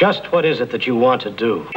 Just what is it that you want to do?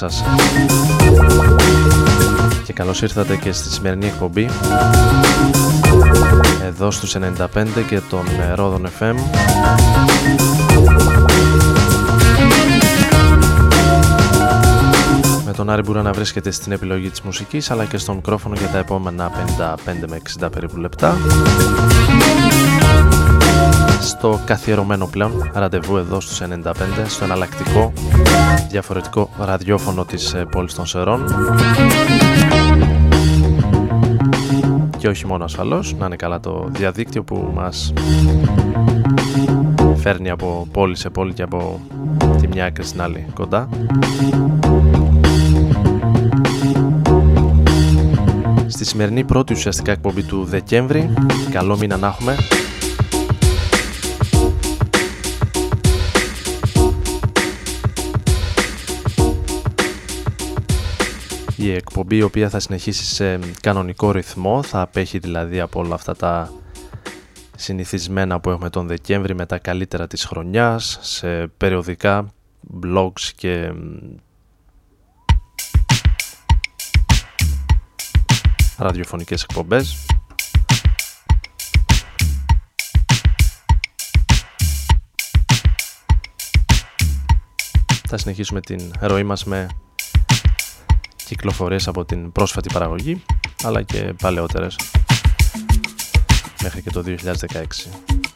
Σας. Και καλώς ήρθατε και στη σημερινή εκπομπή. Εδώ στους 95 και τον Ρόδον FM με τον Άρη Μπούρα να βρίσκεται στην επιλογή της μουσικής αλλά και στο μικρόφωνο για τα επόμενα 55 με 60 περίπου λεπτά στο καθιερωμένο πλέον ραντεβού εδώ στους 95 στο εναλλακτικό διαφορετικό ραδιόφωνο της ε, πόλης των Σερών. Και όχι μόνο ασφαλώς να είναι καλά το διαδίκτυο που μας φέρνει από πόλη σε πόλη και από τη μια άκρη στην άλλη κοντά. Στη σημερινή πρώτη ουσιαστικά εκπομπή του Δεκέμβρη καλό μήνα να έχουμε η εκπομπή η οποία θα συνεχίσει σε κανονικό ρυθμό. Θα απέχει δηλαδή από όλα αυτά τα συνηθισμένα που έχουμε τον Δεκέμβρη με τα καλύτερα της χρονιάς σε περιοδικά, blogs και ραδιοφωνικές εκπομπές. Θα συνεχίσουμε την ροή μας με κυκλοφορίες από την πρόσφατη παραγωγή αλλά και παλαιότερες μέχρι και το 2016.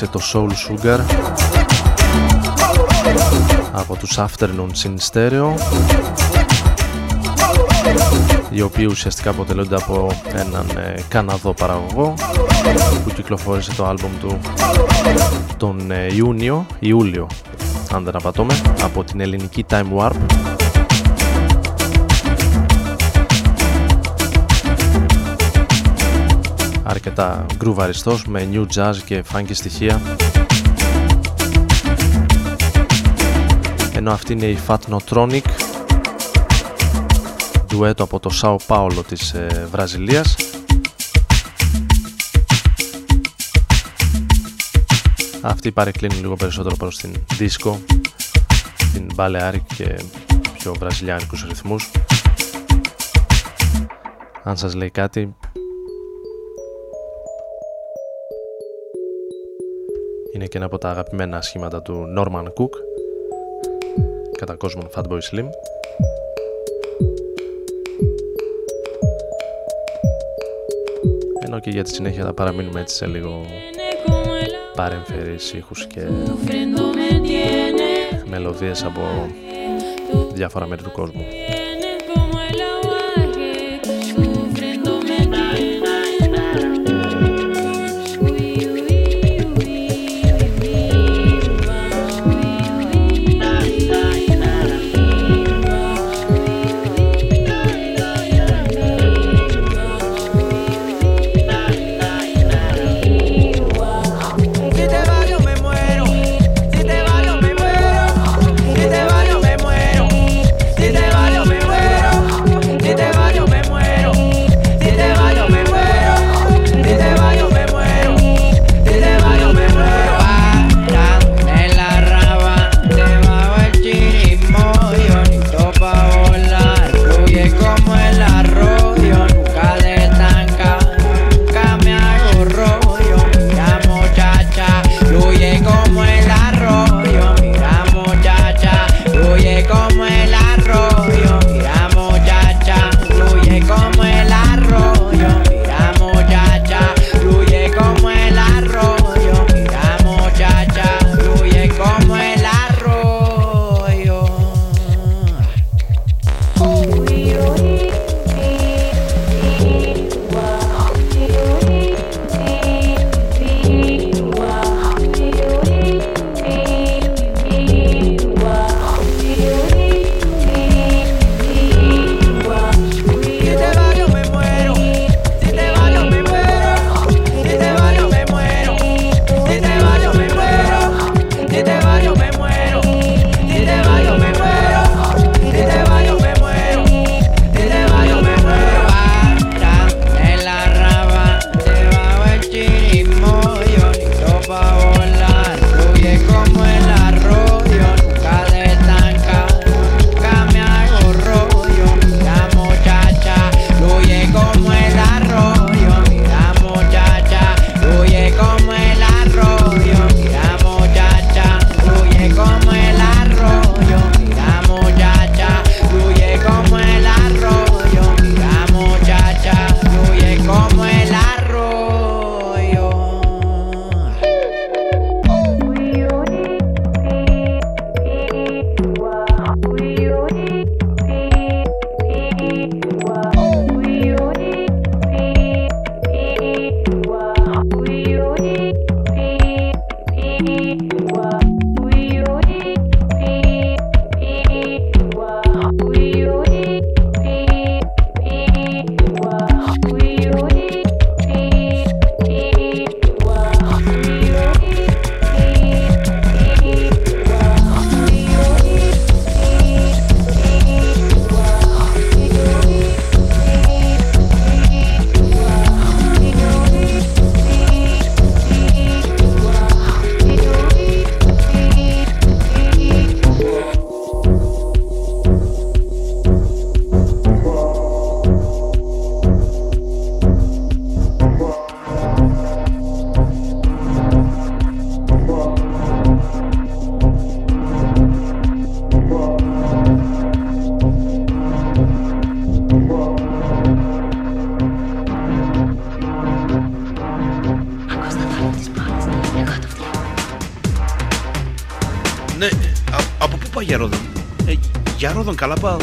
Εκπομπή άνοιξε το Soul Sugar από τους Afternoons in Stereo οι οποίοι ουσιαστικά αποτελούνται από έναν ε, Καναδό παραγωγό που κυκλοφόρησε το άλμπομ του τον ε, Ιούνιο, Ιούλιο αν δεν απατώμε, από την ελληνική Time Warp αρκετά γκρουβαριστός με new jazz και funky στοιχεία. Ενώ αυτή είναι η Fat Notronic ντουέτο από το Sao Paulo της ε, Βραζιλίας. Αυτή παρεκκλίνει λίγο περισσότερο προς την disco την Balearic και πιο βραζιλιάνικους ρυθμούς. Αν σας λέει κάτι Είναι και ένα από τα αγαπημένα σχήματα του Norman Cook κατά κόσμον Fatboy Slim. Ενώ και για τη συνέχεια θα παραμείνουμε έτσι σε λίγο παρεμφερείς ήχους και μελωδίες από διάφορα μέρη του κόσμου. Καλά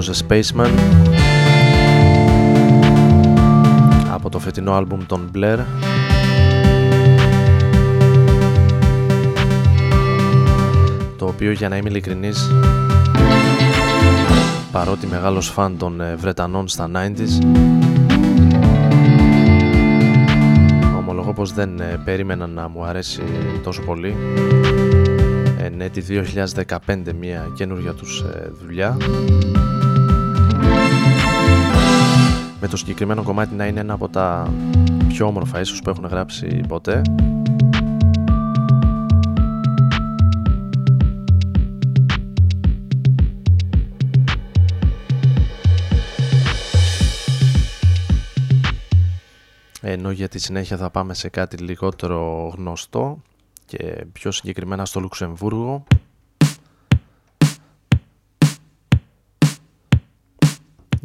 was a Spaceman. Από το φετινό άλμπουμ των Blair. Το οποίο για να είμαι ειλικρινής παρότι μεγάλος φαν των ε, Βρετανών στα 90s ομολογώ πως δεν ε, περίμενα να μου αρέσει τόσο πολύ. Ναι, τη 2015 μια καινούργια τους ε, δουλειά με το συγκεκριμένο κομμάτι να είναι ένα από τα πιο όμορφα ίσως που έχουν γράψει ποτέ. Ενώ για τη συνέχεια θα πάμε σε κάτι λιγότερο γνωστό και πιο συγκεκριμένα στο Λουξεμβούργο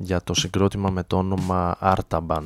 για το συγκρότημα με το όνομα Artaban.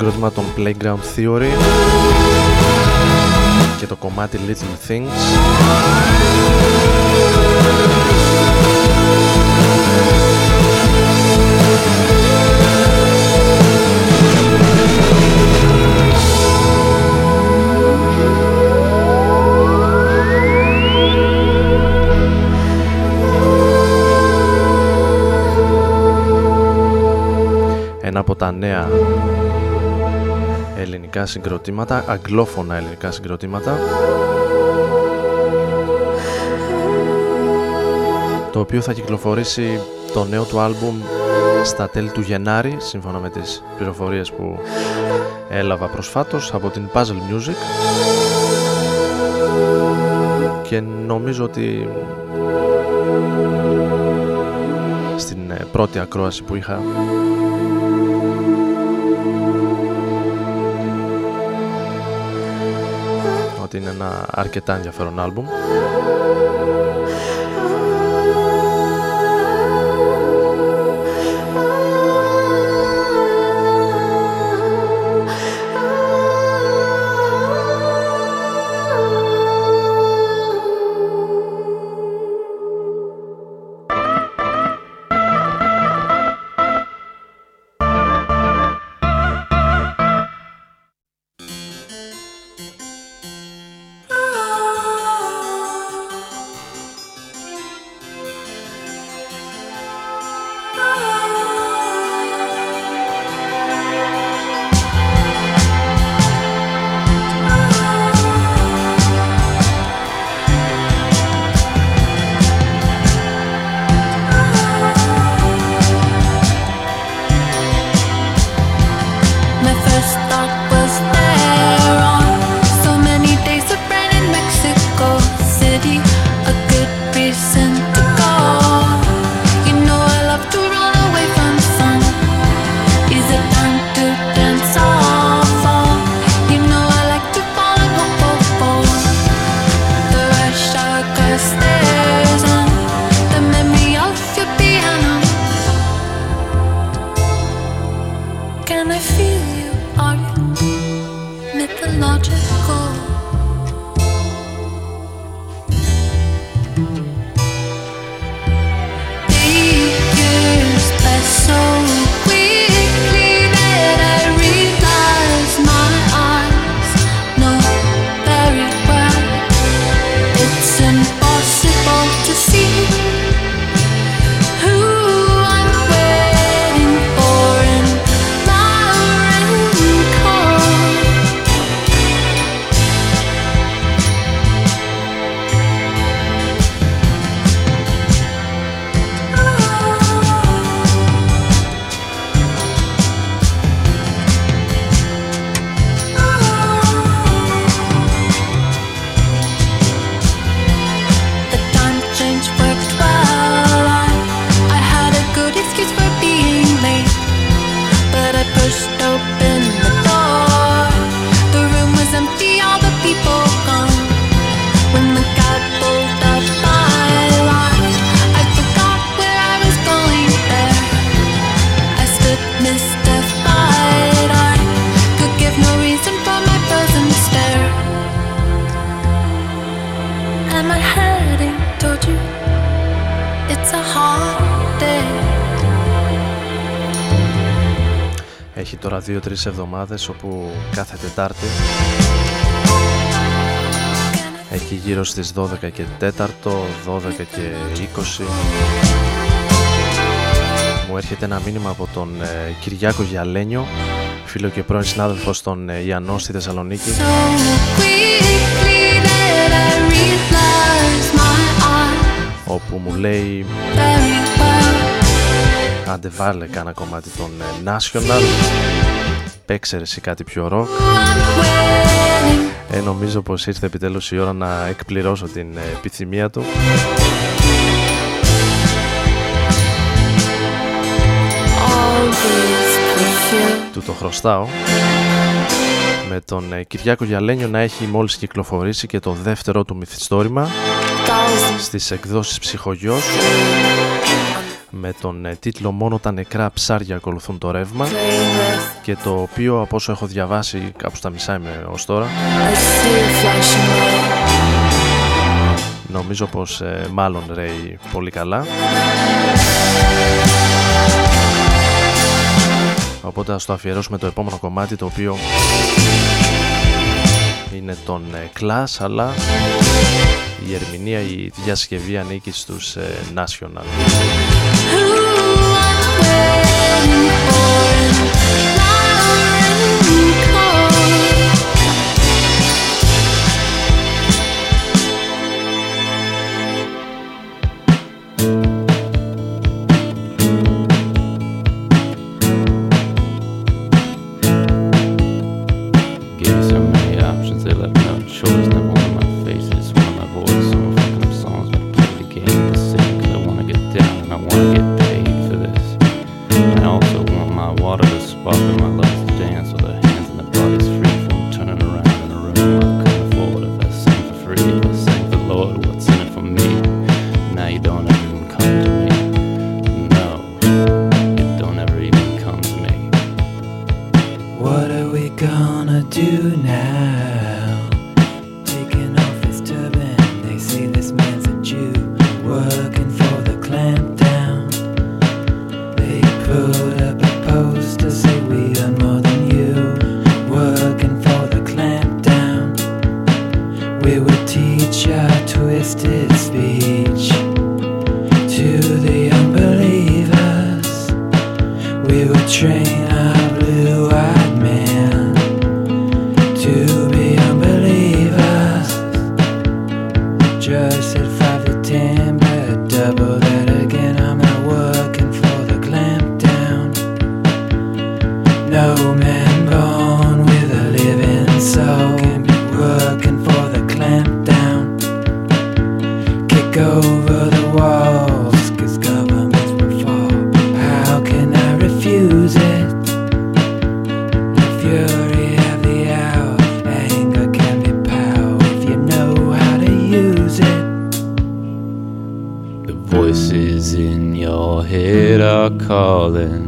Συγκρότημα των Playground Theory και το κομμάτι Little Things. Ένα από τα νέα ελληνικά συγκροτήματα, αγγλόφωνα ελληνικά συγκροτήματα το οποίο θα κυκλοφορήσει το νέο του άλμπουμ στα τέλη του Γενάρη σύμφωνα με τις πληροφορίες που έλαβα προσφάτως από την Puzzle Music. Και νομίζω ότι στην ε, πρώτη ακρόαση που είχα ότι είναι ένα αρκετά ενδιαφέρον άλμπουμ δύο-τρεις εβδομάδες όπου κάθε Τετάρτη εκεί γύρω στις 12 και 4, 12 και 20 μου έρχεται ένα μήνυμα από τον ε, Κυριάκο Γιαλένιο φίλο και πρώην συνάδελφος στον ε, Ιαννό στη Θεσσαλονίκη. Όπου μου λέει άντε βάλε κάνα κομμάτι των ε, National. Παίξε εσύ κάτι πιο ροκ. Ε, νομίζω πως ήρθε επιτέλους η ώρα να εκπληρώσω την ε, επιθυμία του. Του το χρωστάω. Με τον ε, Κυριάκο Γιαλένιο να έχει μόλις κυκλοφορήσει και το δεύτερο του μυθιστόρημα στις εκδόσεις Ψυχογιός με τον ε, τίτλο «Μόνο τα νεκρά ψάρια ακολουθούν το ρεύμα» και το οποίο από όσο έχω διαβάσει κάπου στα μισά είμαι ως τώρα νομίζω πως ε, μάλλον ρέει πολύ καλά οπότε ας το αφιερώσουμε το επόμενο κομμάτι το οποίο είναι τον Class ε, αλλά η ερμηνεία, η διασκευή ανήκει στους ε, National. who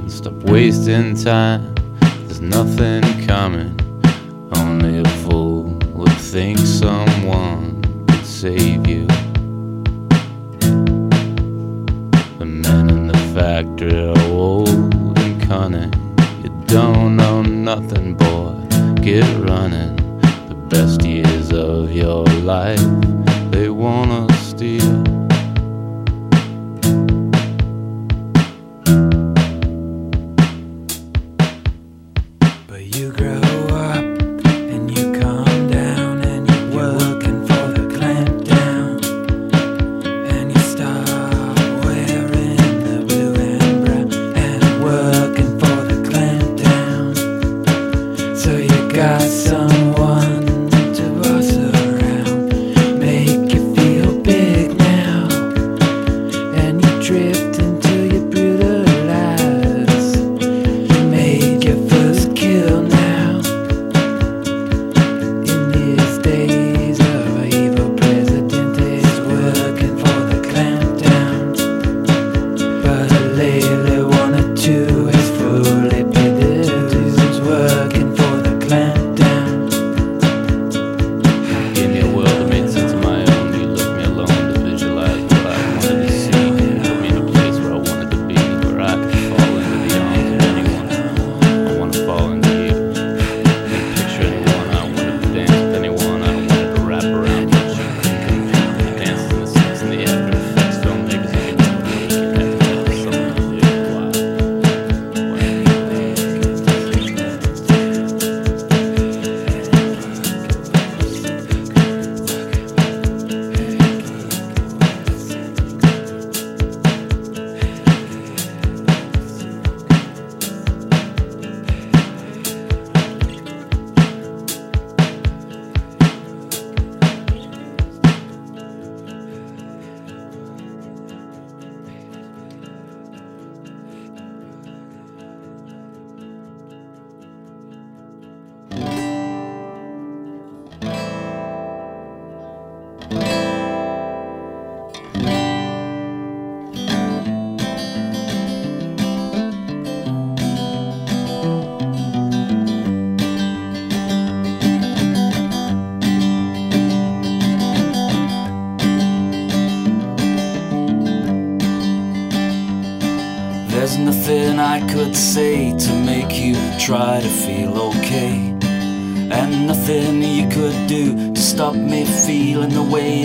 stop wasting time. There's nothing coming, only a fool would think someone could save you. The men in the factory are old and cunning. You don't know nothing, boy. Get running. The best years of your life, they wanna steal.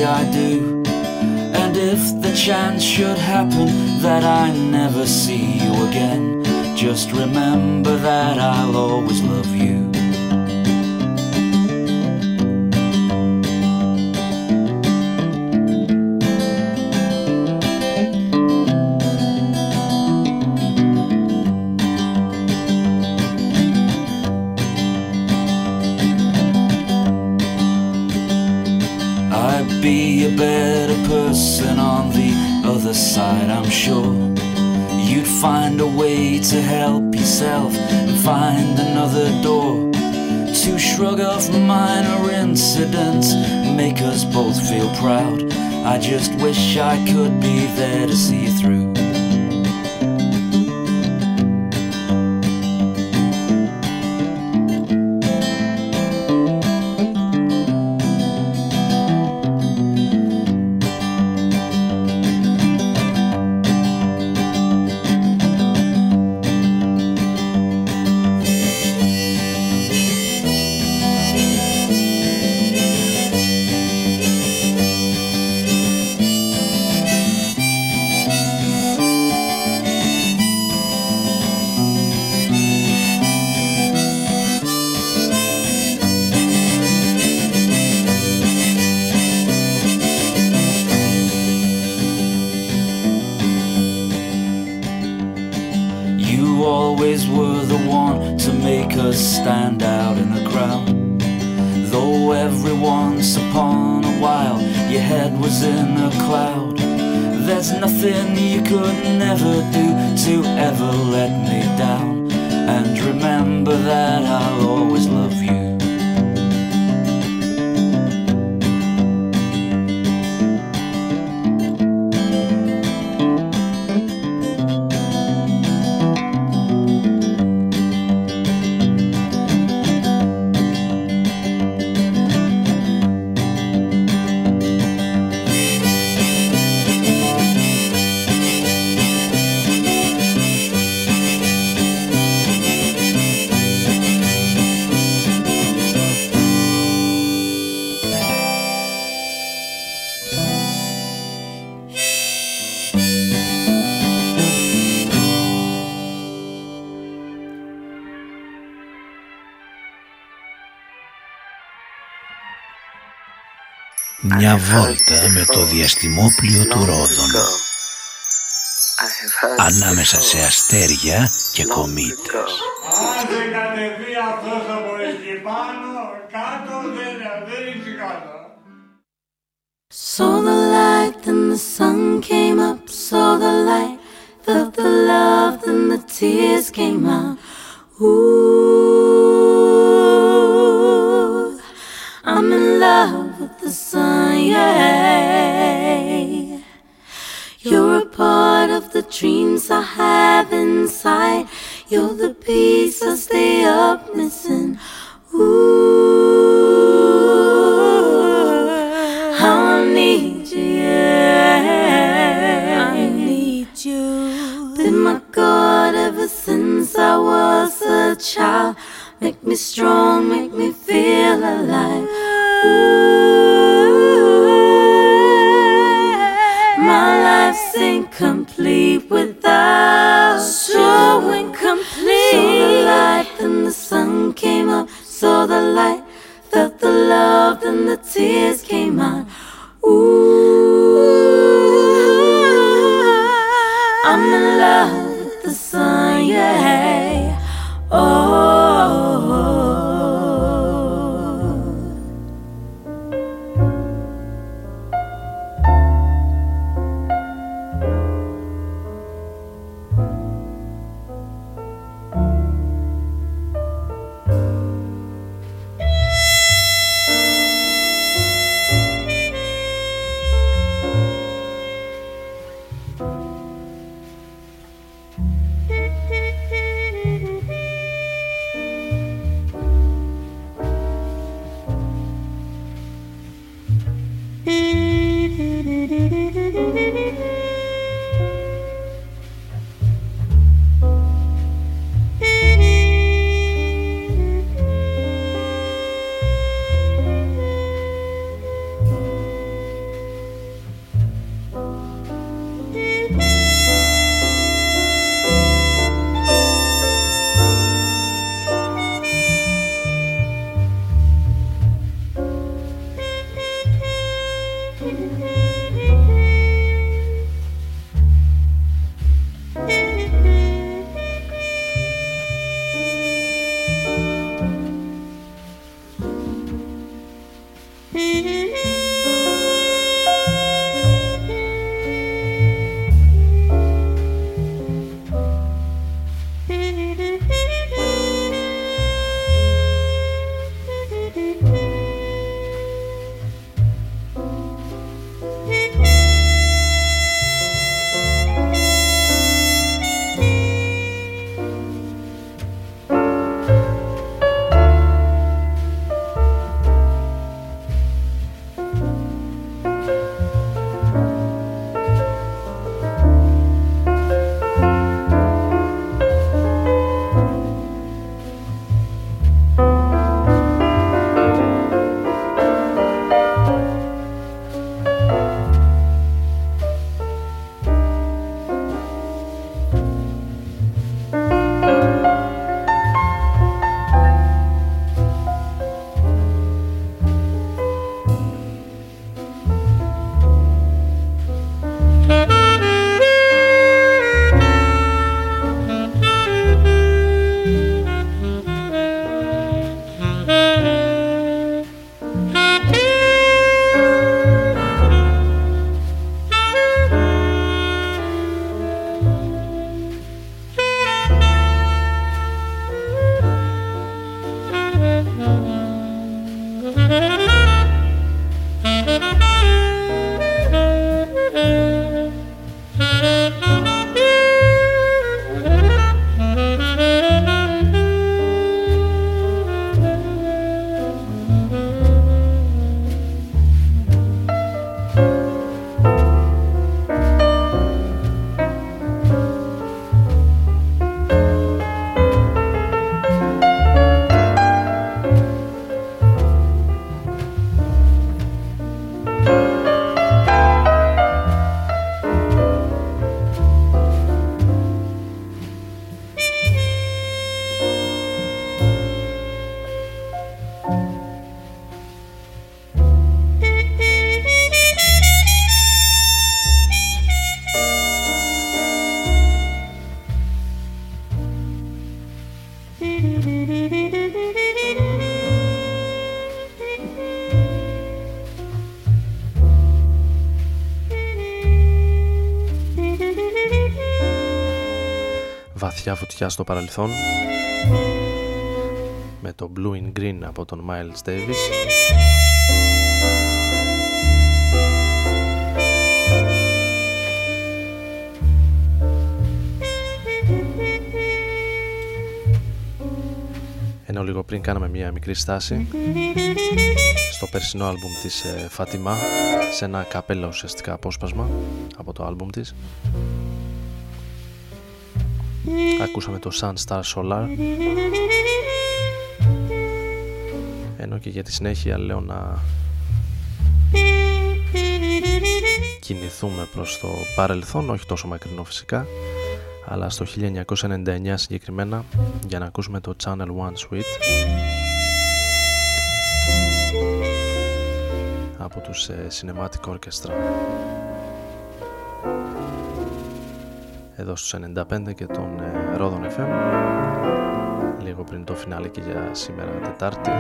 I do. And if the chance should happen that I never see you again, just remember that I'll always love you. find a way to help yourself and find another door. To shrug off minor incidents and make us both feel proud. I just wish I could be there to see you through. Μια βόλτα με το διαστημόπλιο του Ρόδων ανάμεσα σε αστέρια και κομήτες. Άντε κατεβεί αυτός από εκεί πάνω, κάτω δεν δεν είσαι κάτω. Saw the light, then the sun came up. Saw the light, felt the love, then the tears came out. Ooh, I'm in love with the sun, yeah. You're a part of the dreams I have inside. You're the piece I stay up missing. Ooh, how I need you, yeah. I need you. Been my God ever since I was a child. Make me strong, make me feel alive. My life's incomplete without you. Incomplete. Saw the light, then the sun came up. Saw the light, felt the love, then the tears came out. Ooh, I'm in love with the sun, yeah. Oh. Βαθιά βουτιά στο παρελθόν με το Blue in Green από τον Miles Davis. Ενώ λίγο πριν κάναμε μια μικρή στάση στο περσινό άλμπουμ της ε, Φατιμά σε ένα καπέλα ουσιαστικά απόσπασμα από το άλμπουμ της ακούσαμε το Sun Star Solar. Ενώ και για τη συνέχεια λέω να κινηθούμε προς το παρελθόν όχι τόσο μακρινό φυσικά αλλά στο 1999 συγκεκριμένα για να ακούσουμε το Channel One Suite. Από τους ε, Cinematic Orchestra εδώ στους 95 και τον ε, Rodon FM λίγο πριν το φινάλε και για σήμερα Τετάρτη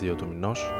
2 του μηνός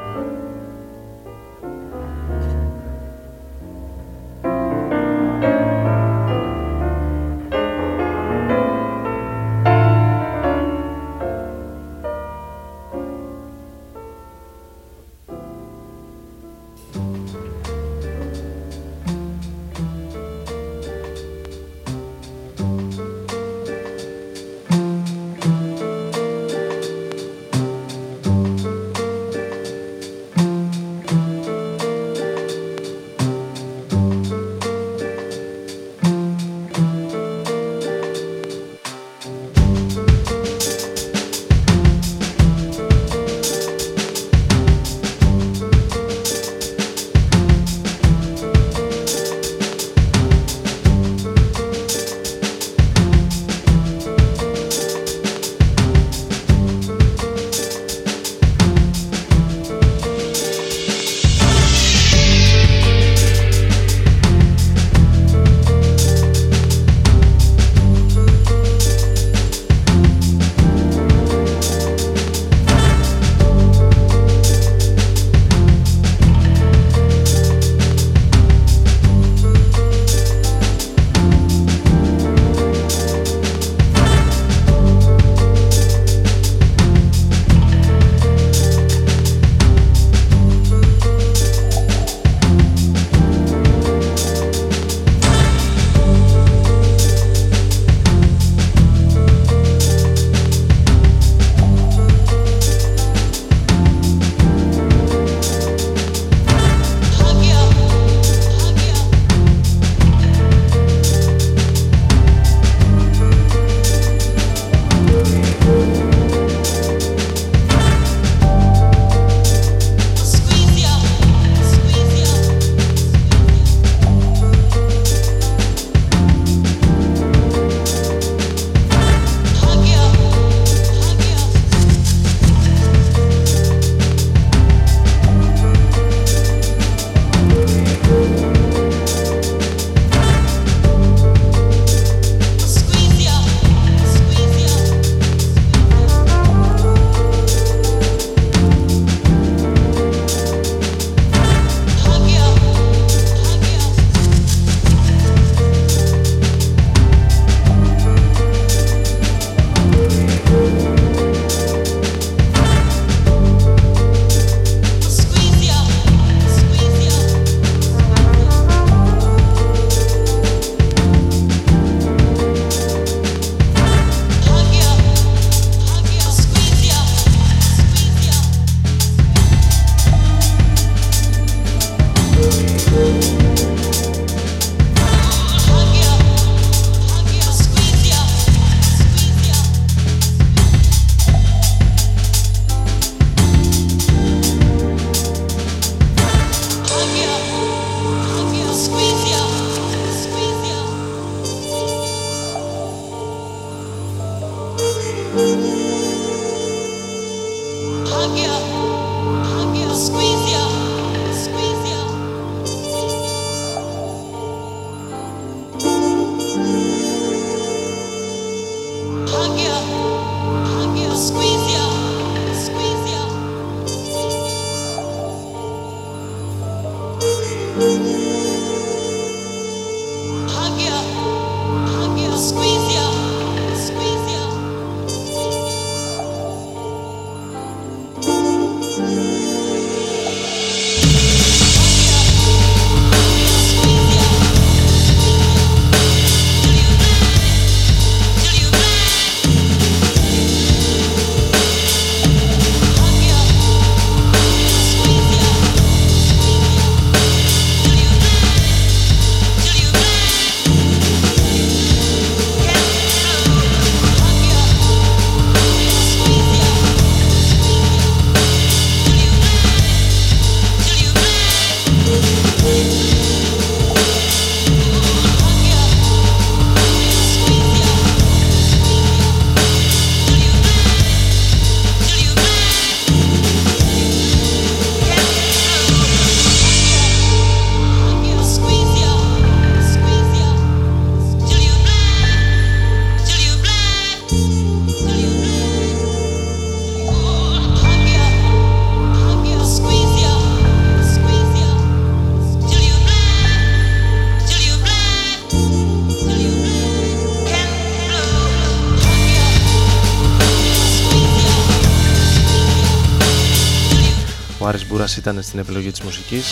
ήταν στην επιλογή της μουσικής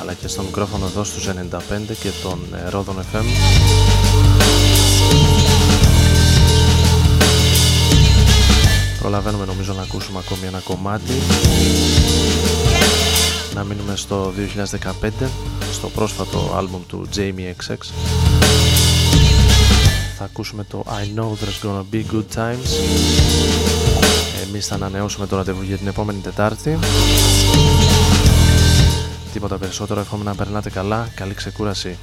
αλλά και στο μικρόφωνο εδώ στους 95 και τον ε, Ρόδον FM Προλαβαίνουμε νομίζω να ακούσουμε ακόμη ένα κομμάτι. Να μείνουμε στο 2015 στο πρόσφατο άλμπουμ του Jamie XX Θα ακούσουμε το I Know There's Gonna Be Good Times Εμείς θα ανανεώσουμε το ραντεβού για την επόμενη Τετάρτη Τίποτα περισσότερο εύχομαι να περνάτε καλά. Καλή ξεκούραση.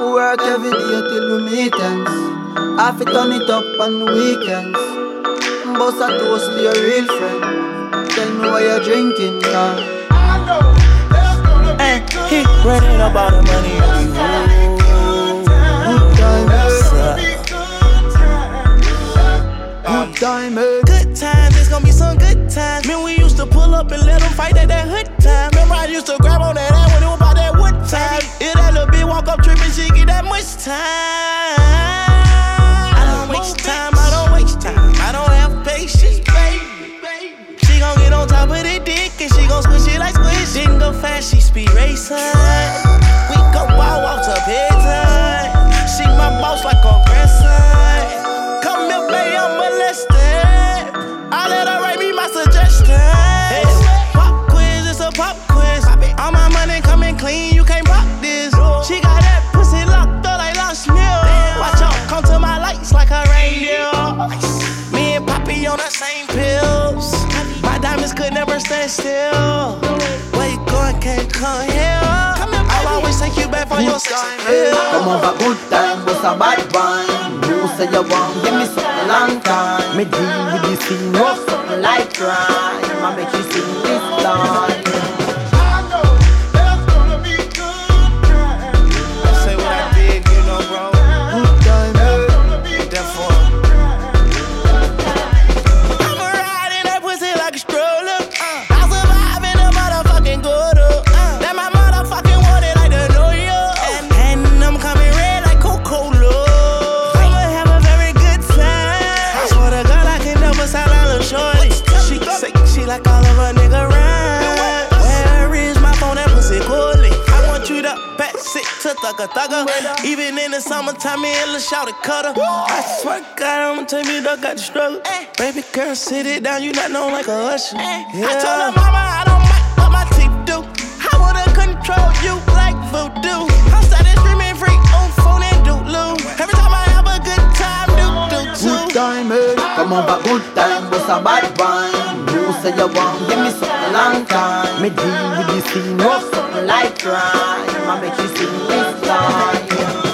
Work every day till we meet ends. Half it turn it up on the weekends. Boss a toast to your real friend. Tell me what you're drinking, now. Hey, he running all the money on. Good. Good time, eh? Good times, it's gonna be some good times. Man, we used to pull up and let them fight at that hood time. Remember, I used to grab on that ass when it was about that wood time. Walk up she get that much time. I don't waste time, I don't waste time. I don't have patience, baby. She gon' get on top of the dick and she gon' squish it like squish. Didn't go fast, she speed racing. We go wild walks up time. She my boss like a grandson. Could never stand still. Where you going, can't come here. I'll always take you back for your time. Come over, good time, what's a bad wine? You say you want, give me something long time. Me deal with this thing, rough something like crime. I make you sing this line. Thugger thugger. Even in the summertime, me and Lil Shout cutter. I swear to God, I'ma tell me dog got the struggle. Baby girl, sit it down, you not known like a usher. Yeah. I told her mama I don't like what my teeth do. I wanna control you like voodoo. I'm started screaming free on phone and doodloo. Every time I have a good time, do do too. good time, eh? Come over, good time, what's a bad You say you want, give me something long time. Me deal with this thing, rough something like crime. I make you sing this line.